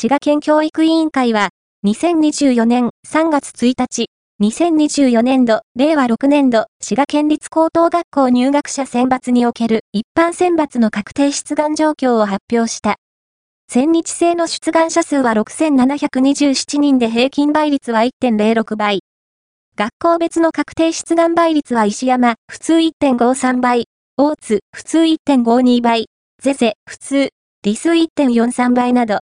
滋賀県教育委員会は、2024年3月1日、2024年度、令和6年度、滋賀県立高等学校入学者選抜における一般選抜の確定出願状況を発表した。千日制の出願者数は6727人で平均倍率は1.06倍。学校別の確定出願倍率は石山、普通1.53倍、大津、普通1.52倍、ゼゼ、普通、理数1.43倍など、